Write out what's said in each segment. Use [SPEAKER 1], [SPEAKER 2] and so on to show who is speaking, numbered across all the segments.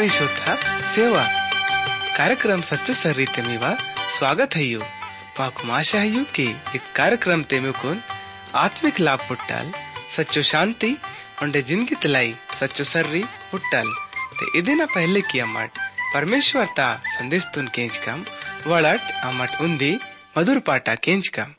[SPEAKER 1] ಪರಿಶುದ್ಧ ಸೇವಾ कार्यक्रम सच्चो सर्री मीवा स्वागत है यू पाकुम आशा है यू कि इस कार्यक्रम ते मुकुन आत्मिक लाभ पुट्टल सच्चो शांति उंडे जिंदगी तलाई सच्चो सर्री पुट्टल ते इदिना पहले की अमट परमेश्वर ता संदेश तुन केंच कम वड़ट अमट उन्दी मधुर पाटा केंच कम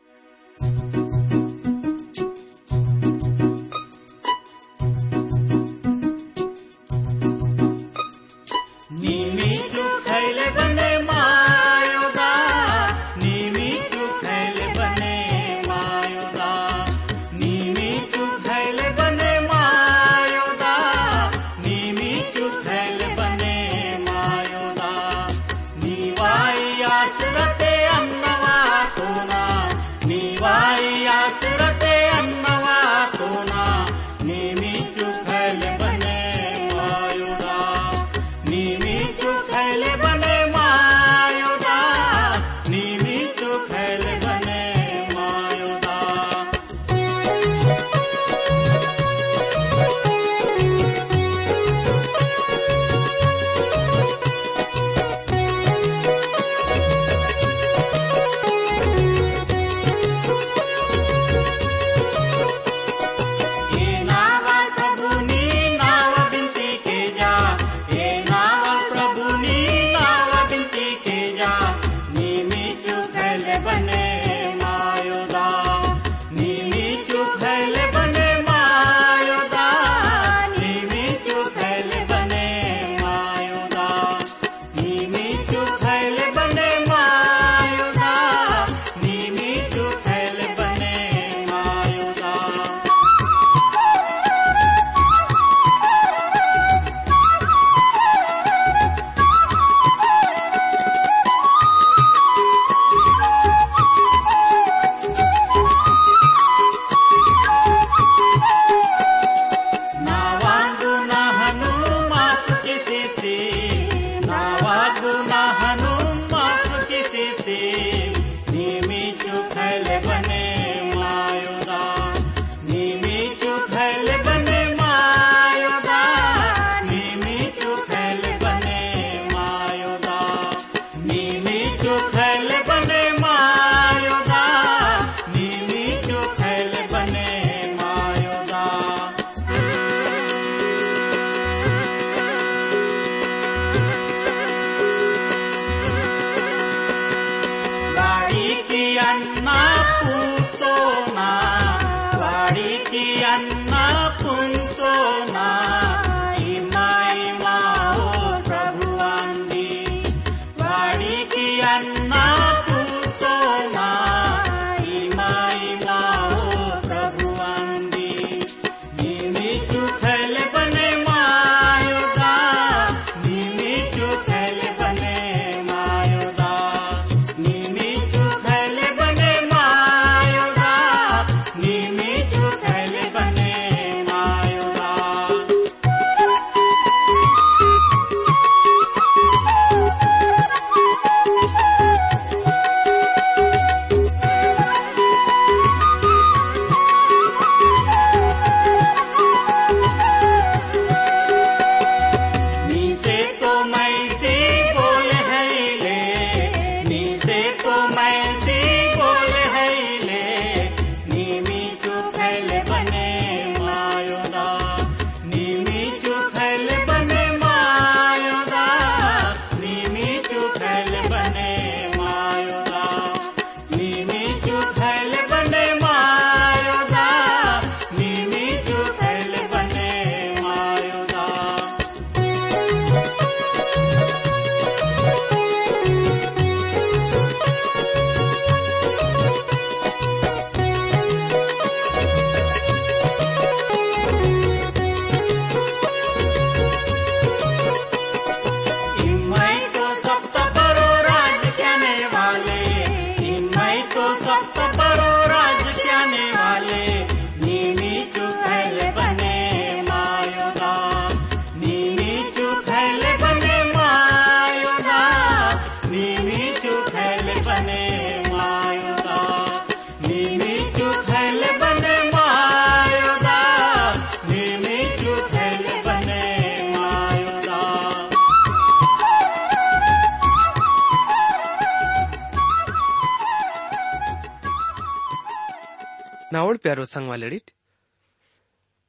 [SPEAKER 2] प्यारो संगवा लेडिट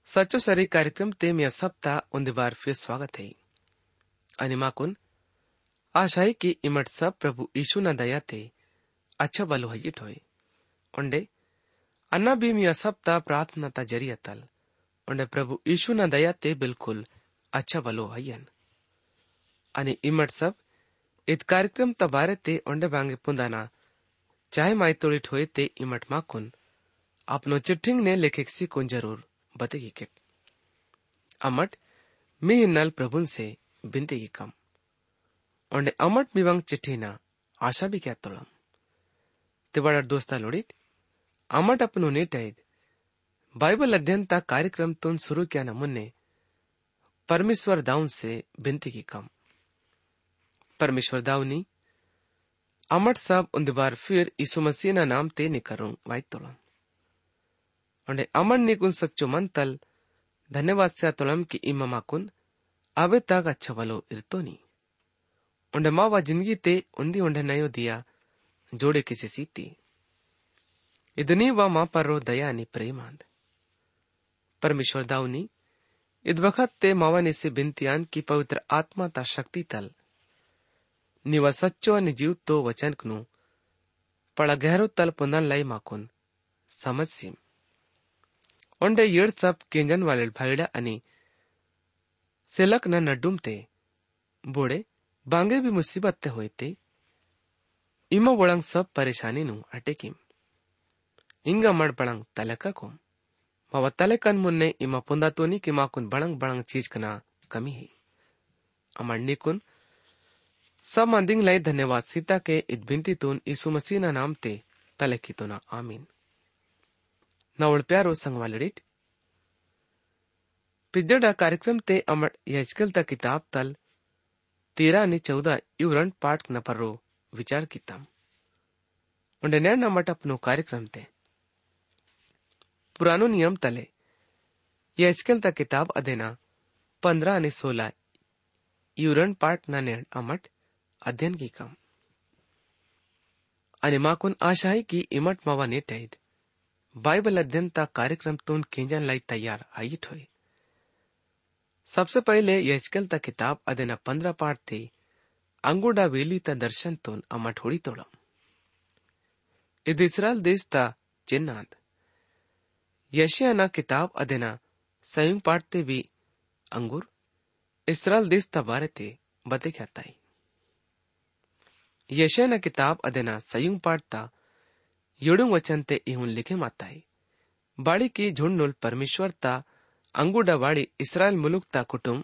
[SPEAKER 2] सचो सरी कार्यक्रम ते मी सप्ताह उंदी बार फिर स्वागत है। आणि माकून आशा है कि इमट सब प्रभु यीशु न दया ते अच्छा बलो होय उंडे अन्ना भी मी सप्ताह प्रार्थना ता ज़रिया तल। उंडे प्रभु यीशु न दया ते बिल्कुल अच्छा बलो हयन आणि इमट सब, इत कार्यक्रम तबारे बारे ते उंडे बांगे पुंदाना, चाहे माई तोड़िट होए ते इमट माकुन। अपनो चिट्ठिंग ने लेखक सी को ज़रूर बतेगी किट अमट मी हिन्नल प्रभुन से बिनती कम। और अमट मिवंग चिट्ठी ना आशा भी क्या तोड़म ते बड़ा दोस्ता लोड़ित, अमट अपनो नेटाइद बाइबल अध्ययन ता कार्यक्रम तुन शुरू किया न मुन्ने, परमेश्वर दाऊन से बिनती की कम। परमेश्वर दाऊनी, अमट साहब उन फिर यीशु मसीह ना नाम ते निकरूं वाई तोड़म ᱚᱸᱰᱮ अमरनिकुन सच्चो मन तल धन्यवाद से तुलम की इमा इमामाकुन अबे तक अच्छा वालो बलो इरतोनी उंडे मावा ज़िंदगी ते उन्दी उंडे नयो दिया, जोड़े किसी सीती। इतनी वा माँ पर रो दया नि प्रेमांद। परमेश्वर दाऊनी इत वक्त ते मावा ने से बिनतियान की पवित्र आत्मा ता शक्ति तल। निवा सच्चो निजीव तो वचन कनु, पड़ा गहरो तल पुनर लाई माकुन, समझ सीम। ಒಂಡೆ ಏಳ್ ಸಪ್ ಕೆಂಜನ್ ವಾಲೆಲ್ ಭೈಡ ಅನಿ ಸೆಲಕ್ ನ ನಡ್ಡುಮ್ತೆ बोड़े बांगे भी मुसीबत ते होते इमा वड़ंग सब परेशानी नु अटेकिम इंगा मड़ बड़ंग तलका को मव तलकन मुन्ने इमा पुंदा तोनी कि माकुन बड़ंग बड़ंग चीज कना कमी है अमंडी कुन सब मंदिंग लाई धन्यवाद सीता के इत बिनती तुन यीशु मसीह ना नाम ते तलकी तो ना आमीन प्यारो संगवालडीट पिज्जडा कार्यक्रम ते अमट यजकल ता किताब तल तेरह ने चौदह इवरण पाठ न पर, विचार किताम। उंडे नैन अमट अपनो कार्यक्रम ते। पुरानो नियम तले यजकल ता किताब अदेना पंद्रह ने सोलह इवरण पाठ न नेण अमट अध्ययन की कम। माकून आशा आहे की इमट मावा नेट बाइबल अध्ययन ता कार्यक्रम तुन केंजन लाई तैयार आई ठोई सबसे पहले यजकल ता किताब अदेना पंद्रह पाठ थी अंगुडा वेली ता दर्शन तुन अमा ठोड़ी तोड़म। इद इसराइल देश ता चिन्नाद यशिया ना किताब अदेना संयुक्त पाठ ते भी अंगुर, इसराइल देश ता बारे थे बते ख्याताई। यशिया ना किताब अदेना संयुक्त पाठ ता योड़ू वचन ते इहुन लिखे माताई बाड़ी की झुंड परमेश्वर ता ಅಂಗುಡವಾಡಿ ಇಸ್ರಾಯೇಲ್ ಮುಲುಕ್ತ ಕುಟುಂ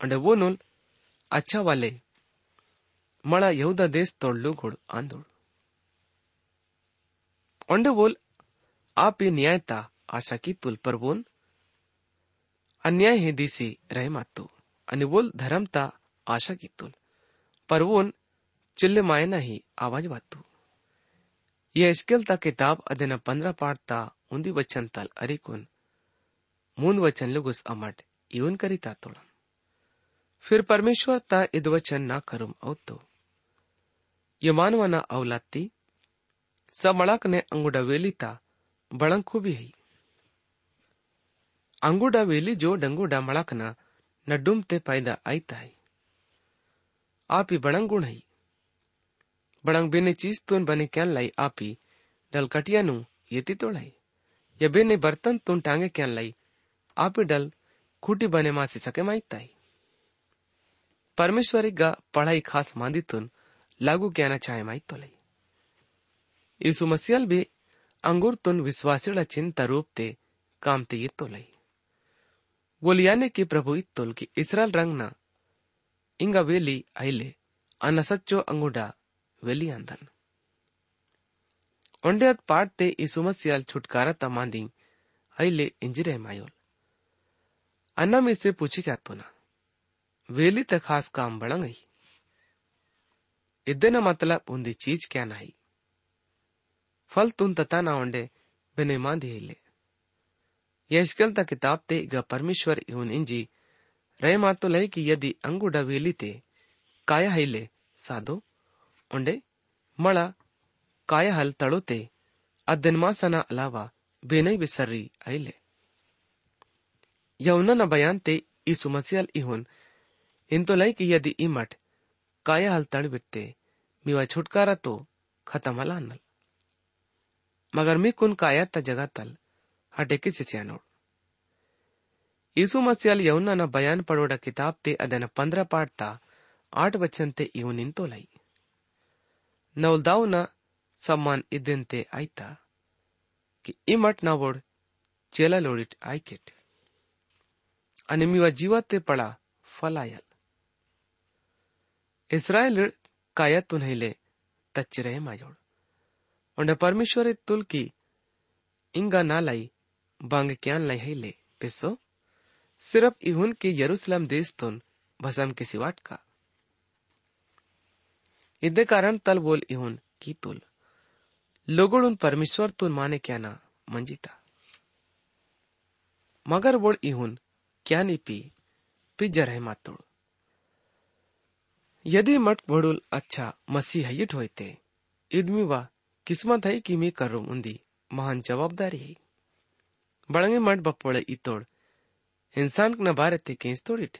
[SPEAKER 2] ಅಂಡೆ ಓನುಲ್ ಅಚ್ಚವಾಲೆ ಮಳ ಯಹೂದ ದೇಶ ತೋಳ್ಲು ಗುಡ್ ಆಂದೋಳ್ ಒಂಡೆ ಓಲ್ आप ये न्यायता आशा की तुल पर वोन अन्याय हे दिसी रहे मातो आणि बोल धर्मता आशा की तुल पर वोन चिल्ले मायना ही आवाज वातू ये स्किल ता किताब अदेना पंद्रह पाठ ता उन्दी वचन ताल अरिकुन मून वचन लुगुस अमट इवन करिता तोड़म। फिर परमेश्वर ता इद वचन ना करुम औतो। ये मानवना अवलाती समड़क ने अंगुडा वेली ता बड़ंग खूबी है। अंगुडा वेली जो डंगुडा मड़कना न डुमते पैदा आईता है। आप ही बड़ंग है। barang bene chis tun bane kyan lai api dal katiyanu yeti tolai ya bene bartan tun tange kyan lai api dal Khunti बने मासी सके माहिताई परमेश्वरी गा पढ़ाई खास मांदितुन लागू ज्ञान चाहे माहित तो लई। यीशु मसीहल भी अंगूर तुन विश्वास चिन्ह रूप ते काम ते ये तो लई। गोलियाने की प्रभु इतुल की इसराइल रंग ना। इंगा वेली आइले अनसच्चो अंगूडा ओंडे पाठ ते यीशु मसीहल छुटकारा तमांदी आइले इंजरे मायोल अन्ना में पूछी क्या तो ना वेली तक खास काम बढ़ गई इदे न मतलब उन्दी चीज़ क्या नहीं फल तुन तता ना ओंडे बिने माँ दिले यशकल ता किताब ते ग परमेश्वर इवन इंजी रहे मा तो लय कि यदि अंगुडा वेली ते काया हिले साधो ओंडे मळा काया हल तळोते अदन मासना अलावा बेनई बिसर्री आईले यौना बयान ते यीशु मसीहल इहुन इंतो लई कि यदि इमठ काया हल तण बिट्टे मीवा छुटकारा तो खत्म हला नल मगर मी कुन काया त जगह तल हटे किसी स्यानोड़ यीशु मसीहल यौना न बयान पड़ोड़ा किताब ते ಅದನ್ನ ಪಂದ್ರ ಪಾಡ್ತಾ ಆಟ ವಚನತೆ ಇವು ನಿಂತೋಲೈ ನವಲ್ದಾವ್ನ ಸಮ್ಮಾನ್ ಇದ್ದಂತೆ ಆಯ್ತಾ कि इमट ना वोड चेला लोडिट आयकेट आणि मी जीवात ते पडा फलायल इस्रायल कायातून हिले तच्चिरे मायोड उंड परमेश्वर तुल की इंगा ना लाई बांग क्यान लाई हिले पिसो सिर्फ इहुन के यरूशलेम देश तुन भसम के सिवाट का इदे कारण तल बोल इहुन की तुल। लोगोडून परमेश्वर तुन माने क्या ना मंजिता। मगर बोल इहुन क्यानी पी पिज्जर है मातोड़ यदि मट बड़ुल अच्छा मसीह हयट होते इदमी वा किस्मत है कि मी करूँ उंदी महान जवाबदारी है। बड़ंगे मट बपोड़े इतोड़ इंसान न बारे ते केंस तोड़िट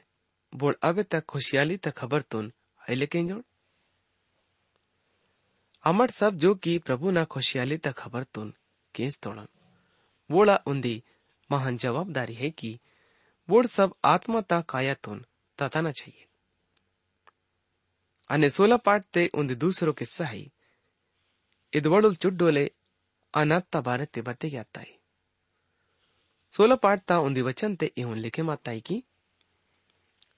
[SPEAKER 2] बोल अबे तक खुशियाली तक खबर तुन, आइले केंजोड़ अमर अमर सब जो की प्रभु ना खुशियाली तक खबर तुन के तोड़न। उन्दी, महान जवाबदारी है कि वोड़ सब आत्मा ता काया तुन तता चाहिए। अने सोला पाठ ते उन्दी दूसरो किस्सा है। इदवड़ चुड्डोले अनाथता बारे तिबते जाता है। सोला पाठ ता उन्दी वचन ते इहुन लिखे माता है कि,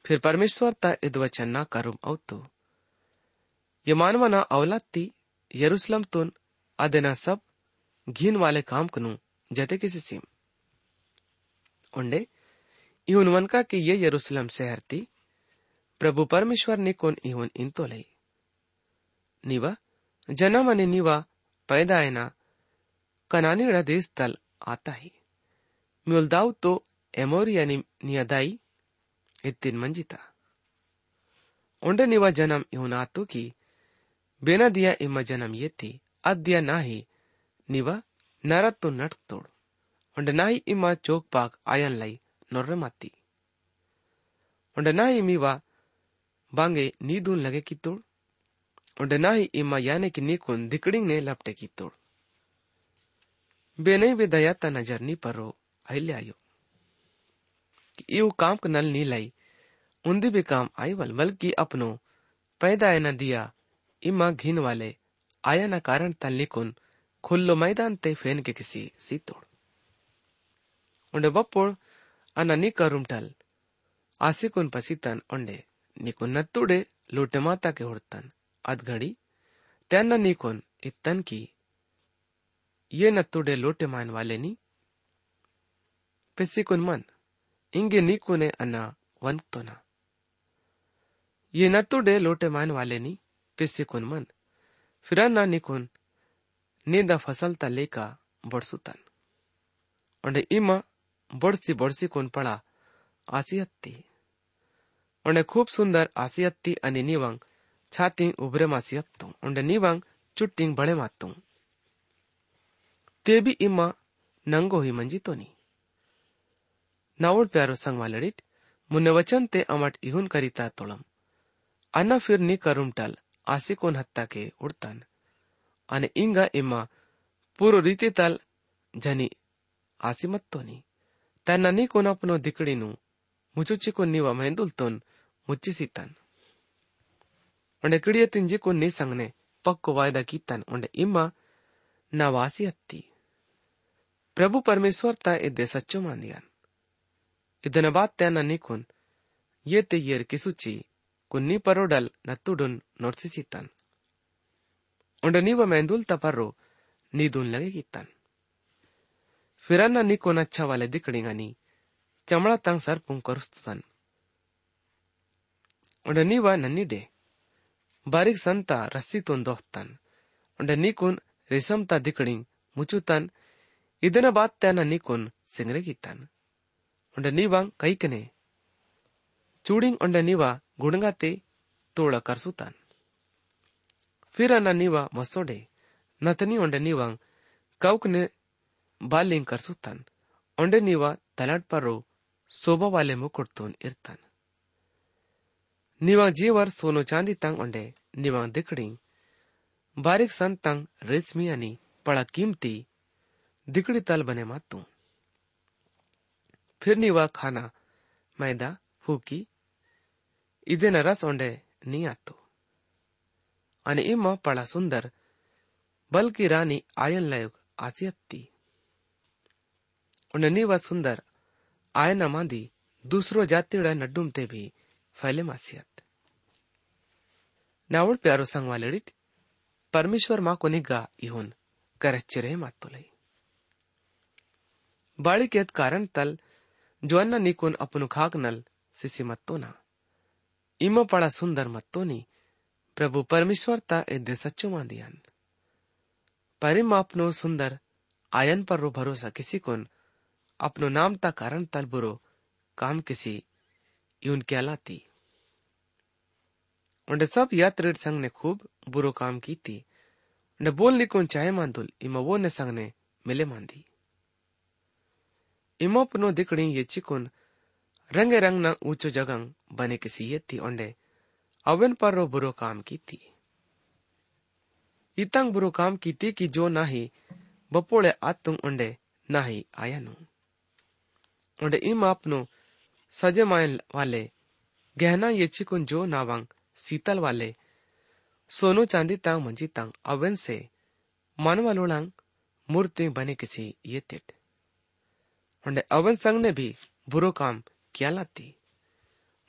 [SPEAKER 2] फिर परमेश्वर ता इद वचन ना करुम औतो। ये मानवना औलाती यरूशलेम तुन अदेना सब घीन वाले काम कनु, जते किसी सीम। उंडे, इहुन वनका कि ये यरूशलेम शहर ती, प्रभु परमेश्वर ने कोन इहुन इंतो लई। निवा जनम अने निवा पैदा एना कनानीड़ा देश तल आता ही। म्युलदाव तो एमोरी आणि नियदाई, इत्तीन मंजिता। उंडे निवा जनम इहुन आतु की बेना दिया इमा जनम येती अद्या नाही निवा नरत्तो नटक तोड उंड नाही इमा चोक पाक आयन लाई नोर्रे माती उंड नाही मीवा बांगे नीदून लगे की तोड उंड नाही इमा याने की नीकुन दिकड़िंग ने लपटे की तोड बेने बे दयाता नजर नी परो ಅಹಿಲ್ಯಾಯು ಇವು ಕಾಂಕ್ ನಲ್ ನೀಲೈ उन्दी भी काम आई वल बल्कि अपनो पैदा न दिया इमा घिन वाले, आया न कारण तल निकुन खुल्लो मैदान ते फेन के किसी सी तोड़ उंडे बप्पोड़ अन निका रुमटल आसिकुन पसीतन उंडे निकुन नत्तुडे लूटे माता के हुड़तन अधघड़ी त्यान निकुन इतन की, ये नत्तुडे लोटे मान वाले नी। pesikun man inge nikune ana वंतोना। ये नत्तुडे लोटे मान वाले नी। पिसिकुन मन फिरना निकुन नींदा फ़सल ता लेका बड़सुतन उंडे इमा बड़सी बड़सी कुन पड़ा आसियत्ती उंडे खूब सुंदर आसियत्ती अनि निवंग छाती उभरे मासियत्तु उंडे निवंग चुट्टिंग बड़े मातु ते भी इमा नंगो ही मंजितो नी नावड प्यारो संग वालडीट मुन्ने वचन ते अमट इहुन करिता तोळम अन्न फिर नी करुमटल ಆಸೆಕೋನ್ ಹತ್ತಾಕೆ ಉಡ್ತಾನ ಅನೆ ಇಂಗ ಇಮ್ಮ ಪೂರ್ವ ರೀತಿ ತಲ್ ಜನಿ ಆಸಿ ಮತ್ತೋನಿ ತನ್ನ ನೀಕೋನಪ್ಪನೋ ದಿಕ್ಕಡಿನು ಮುಚುಚಿಕೋ ನೀವ ಮೆಂದುಲ್ತೋನ್ ಮುಚ್ಚಿಸಿತಾನ್ ಒಂಡೆ ಕಿಡಿಯ ತಿಂಜಿಕೋ ನೀ ಸಂಗನೆ ಪಕ್ಕು ವಾಯ್ದ ಕೀತಾನ್ ಒಂಡೆ ಇಮ್ಮ ನಾ ವಾಸಿ ಹತ್ತಿ ಪ್ರಭು ಪರಮೇಶ್ವರ್ ತಾ ಇದ್ದೆ ಸಚ್ಚು ಮಾಂದಿಯಾನ್ ಇದನ್ನ ಬಾತ್ ತ್ಯಾನ ನೀಕೋನ್ ಏತೆ ಏರ್ ಕಿಸುಚಿ kunni parodal nattudun norsisitan. Onda niwa mendul taparro nidun lage kitan. Firanna ni konacha wale dikdingani chamala tang sar pungkorustutan. Onda niwa nanni de. Barik santa rassi tun dohtan. Onda nikun resamta dikding muchutan. ಇದನ್ನ ಬಾತ್ ತ್ಯಾನ ನಿಕುನ್ ಸಿಂಗ್ರಗಿತ್ತಾನ ಉಂಡ ನೀವಾಂಗ್ ಕೈಕನೆ चूड़िंग ओंड निवा गुणगाते तोड़ कर सुतान। फिर अना निवा मसोडे, नतनी ओंड निवांग काउक ने bowling कर सुतान। ओंड निवा तलाट परो शोभा वाले मुकुट तोन इरतान। निवांग जीवर सोनो चांदी तंग ओंडे निवांग दिकड़ी। बारीक सन तंग रेशमी यानी पड़ा कीमती दिकड़ी तल बने मातू। फिर निवा खाना, मैदा, फूकी ઈદેના રસ ઊંડે નહીં આવતો અને એમાં પળા સુંદર બલકી રાની આયન લાયક આસી હતી અને નીવા સુંદર આયના માંદી दूसरो जातीड़ा नड्डुमते भी, फैले मासियत नावळ प्यारो सांगवा लढीत परमेश्वर मा कोणी गा इहून करच्चिरे मातोलई तो बाळिकेत कारण तल जोअन्ना निकोन अपनु खाक नल, सिसी मत्तो ना। ಇಮ್ಮ ಪಳ ಸುಂದರ್ ಮತ್ತೋನಿ प्रभु परमेश्वर ता एदे सच्चो मांदियान परिम अपनो सुंदर आयन पर रो भरोसा किसी कोन अपनो नाम ता कारण तल बुरो काम किसी यून क्या लाती उन्हें सब यात्रीर संग ने खूब बुरो काम की थी उन्हें बोल निकोन चाहे मांदुल इमा वो ने संग ने मिले मांदी इमोपनो दिकड़ी ये चिकुन रंगे रंग न ऊंचो जगंग बने किसी थी ओंडे। अवन पर रो बुरो काम की थी। इतंग बुरो काम की थी कि जो नाही, बपोड़े आतुंग ओंडे नाही आयनु ओंडे इम अपनो सजे माय वाले, गहना ये चिकुन जो नावंग शीतल वाले। सोनो चांदी तंग मंजी तंग अवन से मानवालोड़ंग मूर्ति बने किसी ये तिट। ओंडे अवन संग ने भी बुरो काम किया लाती?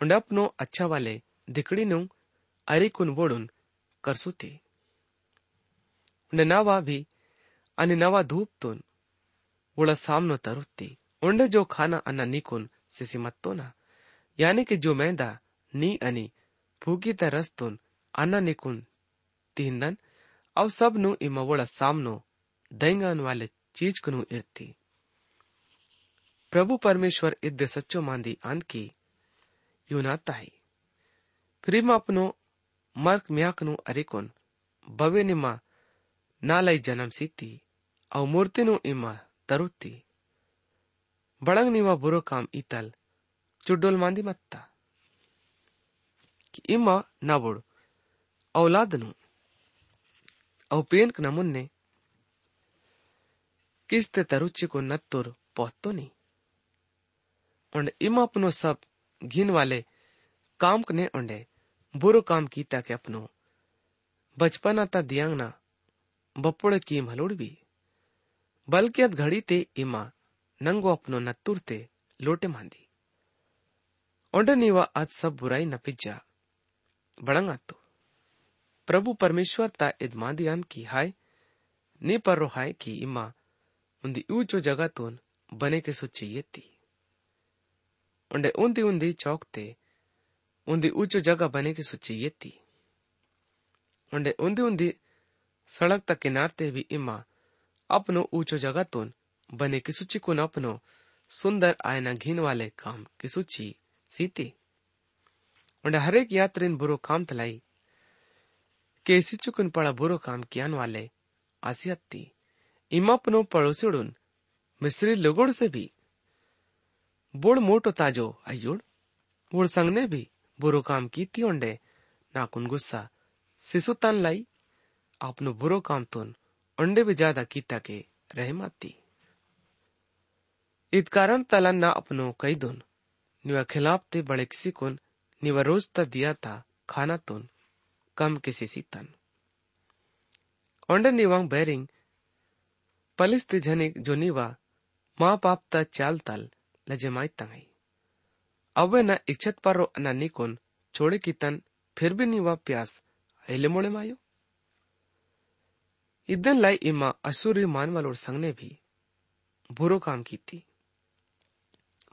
[SPEAKER 2] उन्हें अपनो अच्छा वाले दिकड़ी नु अरिकुन वोडुन करसुती उन्हें नवा भी अनि नवा धूप तुन उड़ा सामनो तरुत्ती उन्हें जो खाना अन्ना निकुन सिसी मत्तो ना यानी कि जो मैदा नी अनि फूकी तरस तुन अन्ना निकुन तिहिंदन अव सब नु इमा वड़ा सामनो दैंगन वाले चीज़ कुनु इर्ती। प्रभु परमेश्वर इद्य सचो मांदी अंत की। युना ताई फिर अपनो, मर्क म्याक नु अरिकुन बवे निमा, नालाई जन्म सीती और मूर्ति नु इमा तरुती। बड़ंग निमा बुरो काम इतल चुडोल मांदी मत्ता। कि इमा ना बुड़ औलाद नु और पेन नमुन्ने किस्ते तरुच्ची को नत्तुर पहतो नहीं और इम अपनो सब घिन वाले काम कने ओंडे बुरो काम कीता के अपनो। बचपन आता दियांग ना, बपुड़ की मलुड़ भी। बल्कि अद घड़ी ते इमा नंगो अपनो नत्तुर ते लोटे मांदी। ओंडे नीवा आज सब बुराई न पिज्जा। बड़ंग आतो प्रभु परमेश्वर ता इद मांदियान की हाय, नी पर हाय की इमा उन्दी ऊंचो जगह तोन बने के सुची येती उंडे उन्दी उन्दी चौकते उन्दी ऊंचो जगह बने की सुची येती। उंडे उन्दी उन्दी सड़क तक किनारते भी इमा अपनो ऊंचो जगह तोन बने की सुची कुन अपनो सुंदर आयना घिन वाले काम की सुची सीती। उंडे हरेक यात्रीन बुरो काम तलाई केसी चुकुन पड़ा बुरो काम कियान वाले आसियत। थी इमा अपनो इमापनो पड़ोसिड़ुन मिस्री लोगोड़ से भी बोड़ मोटो ताजो अयुड़ वोड़ संग ने भी बुरो काम की थी ओंडे नाकुन गुस्सा। सिसु तन लाई। आपनो बुरो काम तुन ओंडे भी ज़्यादा कीता के रह माती। इत कारण तलन ना अपनो कई दुन। निवा खिलाफ ते बड़े किसी कुन, निवा रोज ता दिया था खाना तुन। कम किसी सी तन। ओंडे निवांग बैरिंग। पलिस्ति झनिक जो निवा माँ पाप ता चाल तल लजमाई तंगई। अवे न इच्छत पर न निकोन छोड़े की तन फिर भी निवा प्यास, अहिले मोड़े मायो? इदन लाई इमा असुरी मानवालोर संग ने भी बुरो काम की थी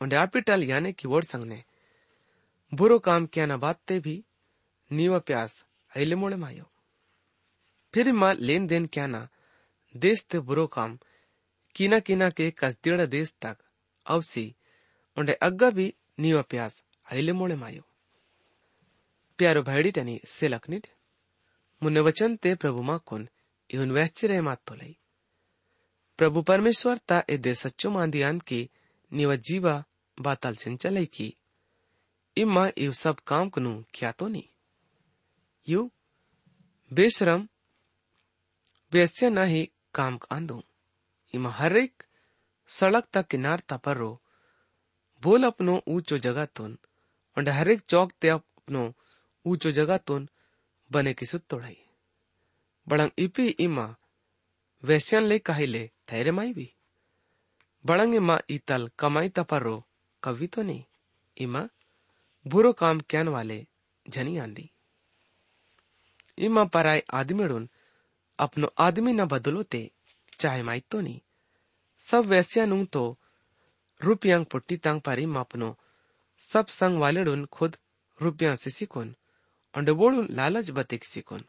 [SPEAKER 2] और आपिटल याने की वोड संग ने बुरो काम किया न बातते भी नीवा प्यास, अहिले मोड़े मायो? फिर माँ लेन देन क्या ना, देश ते बुरो काम कीना कीना के कसदीड़ देश तक, अवसी ओंडे अग्गा भी ᱱᱤᱣᱟ ᱯᱮᱭᱟᱥ ᱟᱞᱤᱞᱮ मोले मायो। प्यारो भाईड़ी टनी से लखनिट मुन्ने वचन ते प्रभु मा कुन, इहुन वैच्चे रहे मात तो लई। प्रभु परमेश्वर ता ए दे सच्चो मांदियान की निव जीवा बातल चंचलई की। इम्मा इव सब काम कनु क्या तो नी। यू, बेशरम, बेस्या ना ही काम आंदू। इमा हर एक सड़क तक किनार ता रो। ऊंचो जगह तुन। और हर एक चौक ते अपनो ऊंचो जगह तुन बने की सुतोड़ाई बड़ंग इपी इमा वैश्यन ले काहिले थैरे माई भी। बड़ंग इमा इतल कमाई तपरो कवि तो नहीं। इमा बुरो काम क्यान वाले झनी आंदी। इमा पराय आदमीडून अपनो आदमी न बदलो ते चाहे माई तो नहीं। सब वैस्या तो रुपयांग पुट्टी तांग पारी मापनो। सब संग वालेडून खुद रुपया से सिकोन और बोड़ून लालच बते सिकोन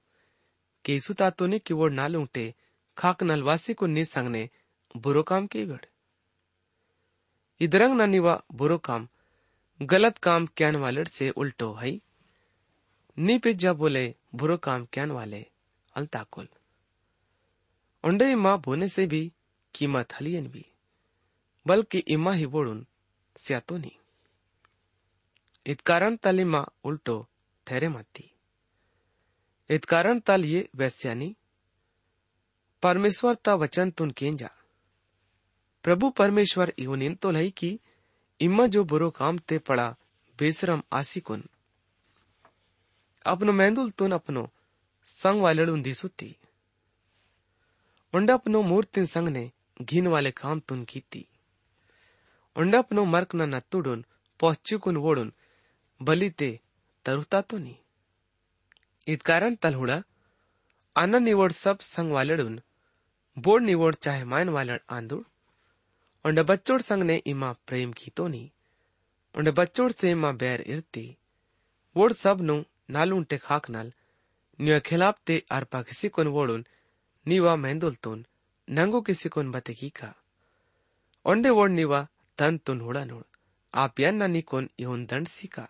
[SPEAKER 2] केसु तातो ने कि वो नाल उठे खाक नलवासी को नी संगने, बुरो काम के गढ़ इधरंग ननीवा बुरो काम, गलत काम क्यान वाले से उल्टो है। नी पिज्जा बोले, बुरो काम क्यान वाले, अलताकुल। उंडे इमा बोने से भी कीमत हलियन भी। बल्कि इमा ही बोड़ुन स्यातो नहीं इत कारण तल इमा उल्टो ठहरे माती। इत कारण तल ये वैस्यानी परमेश्वर ता वचन तुन केंजा प्रभु परमेश्वर इवनिन तो लई की इम्मा जो बुरो काम ते पड़ा बेसरम आसिकुन अपनो मेंदुल तुन अपनो संग वाले दी सुती उंड अपनो मूर्ति संग ने घिन वाले काम तुन कीती। अपनो मर्क न नत्तुडुन पहुंचुकुन वोडुन, बली ते तरुता तो नी। इत कारण तलहुड़ा, आना निवड सब संग वालेडुन बोर्ड निवड चाहे मायन वालड आंदुड़। उंड बच्चोड़ संग ने इमा प्रेम कीतो नी। उंड बच्चोड़ से इमा बैर इरती। वोड सब नु नालुंटे खाक नाल, न्यू खिलाफ ते अरपा किसी कोन वोडुन, नीवा मेहंदुल तुन, नंगो किसी कोन की का ओंडे वोड नीवा तन तुन हुड़ा नुड़ आप यन्ना नी कोन इहुन दंड सीका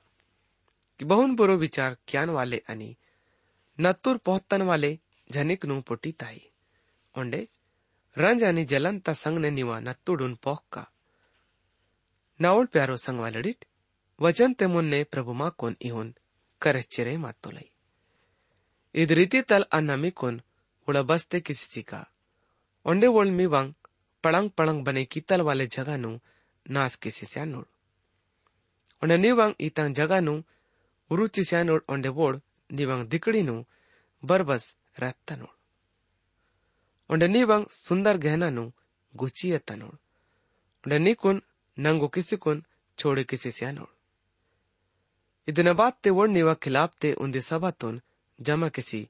[SPEAKER 2] कि बहुन बुरो विचार क्यान वाले अनि नत्तुर पहुतन वाले झनिक नु पुटी ताई। ओंडे, रंज आणि जलंत संगने निवा नत्तुडून पोक्का नावळ प्यारो संगवालडिट वचन ते मुन्ने प्रभु मा कोन इहुन करच्चिरे मातोलाई इद रीति तल अन्नमी कोन उड़ा बसते किसी चिका ओंडे वोल मी वांग पड़ंग पड़ंग बने कीतल वाले जगह नु नास किसी से अनुड़ ओंडे निवांग इतंग जगह नु उरुचि से अनुड़ ओंडे वोड़ निवांग दिकड़ी नु बरबस रहता नुड़ onde niwang sundar gehna nu guchiya tanor onde nikun nango kisi kun छोड़े किसी बात ते वोड़ निवा खिलाफ ते उन्दे सभा तुन जमा किसी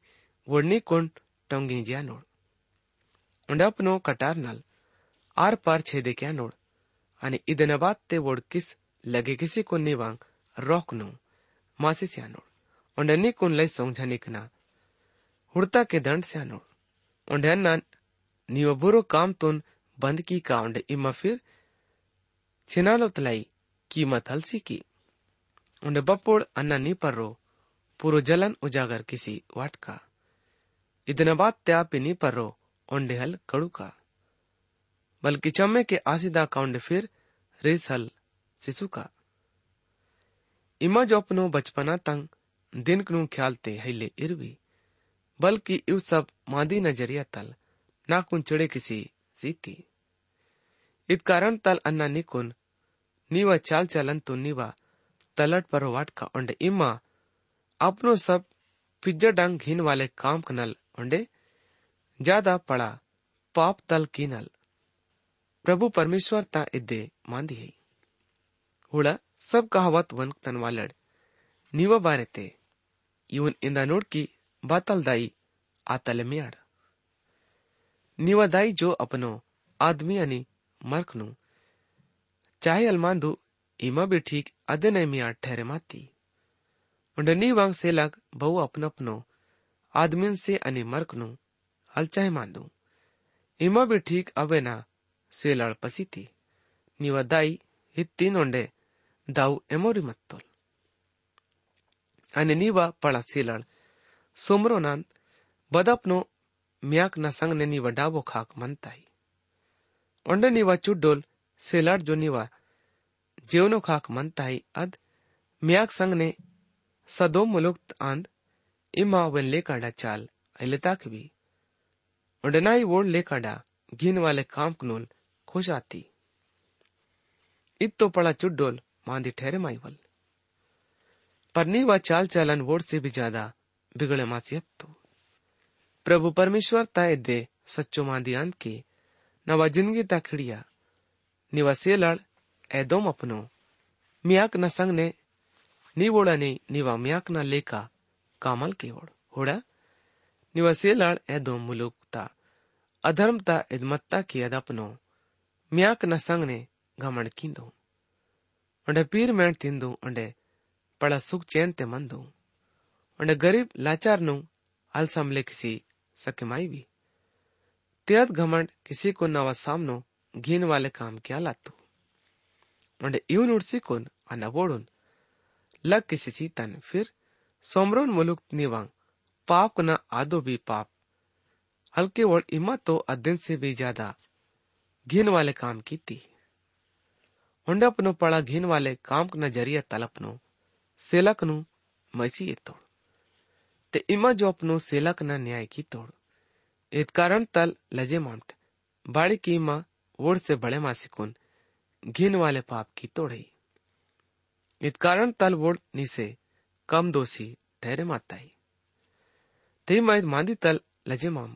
[SPEAKER 2] कुन टोंगी उंडे अपनो कटार नल आर पार छेदे क्या आणि इदन बाद ते वोडकीस को निवांग रोक नो। मासे स्यानोड। ओंडनी कोनलाई सोंझानिकना हुड़ता के दंड सियानो स्यानोड ओंडना निवबुरो काम तुन बंद की का ओंड इमा फिर छिनालो तलाई कीमत हलसी की। उंड बपोड़ अन्ना नी पर। रो पुरो जलन उजागर किसी वाटका। इदन बाद त्यापी नी रो ओंडे हल कड़ू का। बल्कि चम्मे के आसिदा काउंड फिर रेस हल सिसु का। इमा जो अपनो बचपना तंग दिन कनु ख्याल ते हिले इरवी, बल्कि इव सब मादी नज़रिया तल नाकुन चढ़े किसी सीती। इत कारण तल अन्ना निकुन, नीवा चाल चलन तो नीवा तलट पर वाट का ओंडे। इम्मा अपनो सब पिज्जा डंग घिन वाले काम कनल ओंडे, ज़्यादा पड़ा पाप तल कीनल प्रभु परमेश्वर ता इद्दे मांदी है हुड़ा सब कहावत वन तन वालड़ नीवा बारे ते ಇವನ್ ಇಂದ ನೋಡ್ಕಿ ಬಾತಲ್ದಾಯಿ ಆತಲೆ ಮಿಯಾಡ निवादाई जो अपनो आदमी अनि मर्कनु चाहे अलमांदु इमा भी ठीक अदे नहीं मिया ठहरे माती उंडे नीवांग से लग बहु अपन अपनो आदमीन से अनि मर्कनु हल चाहे मांदु इमा भी ठीक अबे ना से लड़ पसी थी। निवा दाई हित तीन ओंडे, दाऊ एमोरी मत्तोल। अने निवा पड़ा से सोमरो नान, बदपनो म्याक न संग ने निवा डाबो खाक मनताई। ओंडे निवा चुडोल, से जो निवा जेवनो खाक मनताई। अद म्याक संग ने सदो मुलुक्त आंद, इमा वेन लेकाडा चाल अलेताक भी। ओंडे नाई वोड लेकाडा गिन वाले काम कनोल खुश आती इत तो पड़ा चुडोल मांदी ठहरे माई वल। पर नहीं वह चाल चलन वोट से भी ज़्यादा बिगड़े मासियत तो प्रभु परमेश्वर तय दे सच्चो मांदी अंत की न वह ज़िंदगी तक खिड़िया। निवासी लड़ एदोम अपनो। मियाक न संग ने निवोड़ा ने निवा मियाक न लेका, कामल के ओर होड़ा निवासी लड़ एदोम मुलुकता अधर्मता इदमत्ता की अदपनो ᱢᱮᱭᱟᱠ ᱱᱟᱥᱟᱝ ᱱᱮ ᱜᱟᱢᱟᱱ ᱠᱤᱱᱫᱚ ᱚᱸᱰᱮ ᱯᱤᱨ ᱢᱮᱱ ᱛᱤᱱᱫᱚ ᱚᱸᱰᱮ ᱯᱟᱲᱟ ᱥᱩᱠ ᱪᱮᱱ ᱛᱮ ᱢᱟᱱᱫᱚ ᱚᱸᱰᱮ ᱜᱟᱨᱤᱵ ᱞᱟᱪᱟᱨ ᱱᱩ अलसम ले किसी सकमाई भी तेत घमंड किसी को नवा सामनो घिन वाले काम क्या लातू मंडे इवन उड़सी कोन अनबोड़न लग किसी सी तन फिर सोमरोन मुलुक निवांग पाप न आदो भी पाप हल्के वर्ड इमा तो अध्ययन से भी ज़्यादा घिन वाले काम की थी ಹೊಂಡಪ್ಪನು ಪಳ ಘಿನ್ ವಾಲೆ ಕಾಮ್ಕ್ ನ ಜರಿಯ ತಲಪ್ನು ಸೇಲಕ್ನು ಮೈಸಿ ಎತ್ತೋಳು ते इमा जो अपनो सेलक न न्याय की तोड़ इत कारण तल लजे मामट बाड़ी की इमा वोड़ से बड़े मासिकुन घिन वाले पाप की तोड़ई इत कारण तल वोड़ नीसे कम दोषी ठहरे माताई ते माइत मांदी तल लजे माम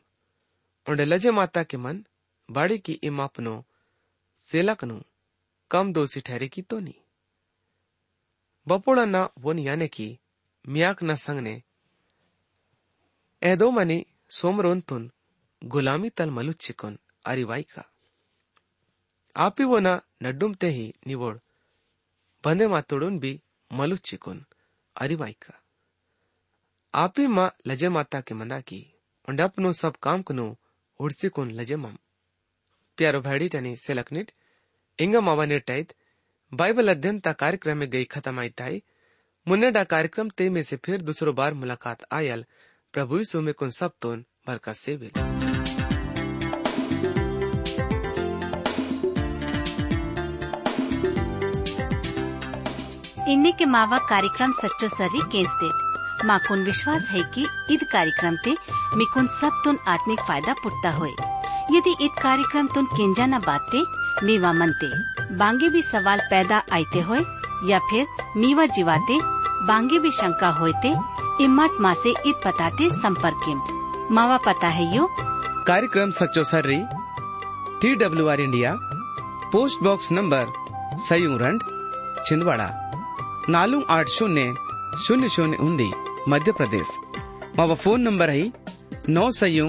[SPEAKER 2] उंडे लजे माता के मन बाड़ी की इमा अपनो सेलकनु कम दोषी ठहरे की तो नहीं बपोड़ा ना वन याने की मियाक न संग ने एदोमनी सोमरोंतुन गुलामी तल मलुच्चिकोन अरिवाइका आपी वोना नड्डुमते ही निवोड ಬಂದೆ ಮಾತೋಡುನ್ ಬಿ ಮಲುಚ್ಚಿಕೊನ್ ಅರಿವಾಯ್ಕ आपी माँ लजे माता के मंदा की और अपनो सब काम कनो उड़सी कोन लजे माम प्यारो भाड़ी ಪ್ಯಾರೋ ಭಾಡಿಟನಿ ಸೆಲಕ್ನಿಟ್ ಇಂಗಮ್ ಅವನಿಟ್ಟಾಯ್ತ್ बाइबल अध्ययन ता कार्यक्रम में गई खत्म आई ताई, मुन्ने डा कार्यक्रम ते में से फिर दूसरो बार मुलाकात आयल, प्रभु यीशु में कुन सब तोन बरकत से भी
[SPEAKER 3] इन्हीं के मावा कार्यक्रम सच्चो सरी केस दे माकुन विश्वास है कि इद कार्यक्रम ते मिकुन सब तुन आत्मिक फ़ायदा पुटता होए। यदि इत कार्यक्रम तुम केंजा न बाते, मीवा मनते, बांगे भी सवाल पैदा आते होए या फिर मीवा जीवाते, बांगे भी शंका होते इमट माँ से इत पताते संपर्क मावा पता है यो?
[SPEAKER 2] कार्यक्रम सचो सर्री T W R India, post box number, सयू रंड, छिंदवाड़ा, नालू आठ शून्य शून्य शून्य उन्दी, मध्य प्रदेश। मावा फ़ोन नंबर है, नौ सयू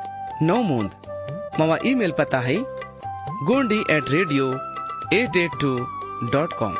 [SPEAKER 2] नौ मूंद। मावा ईमेल पता है Gondi at radio at eight two dot com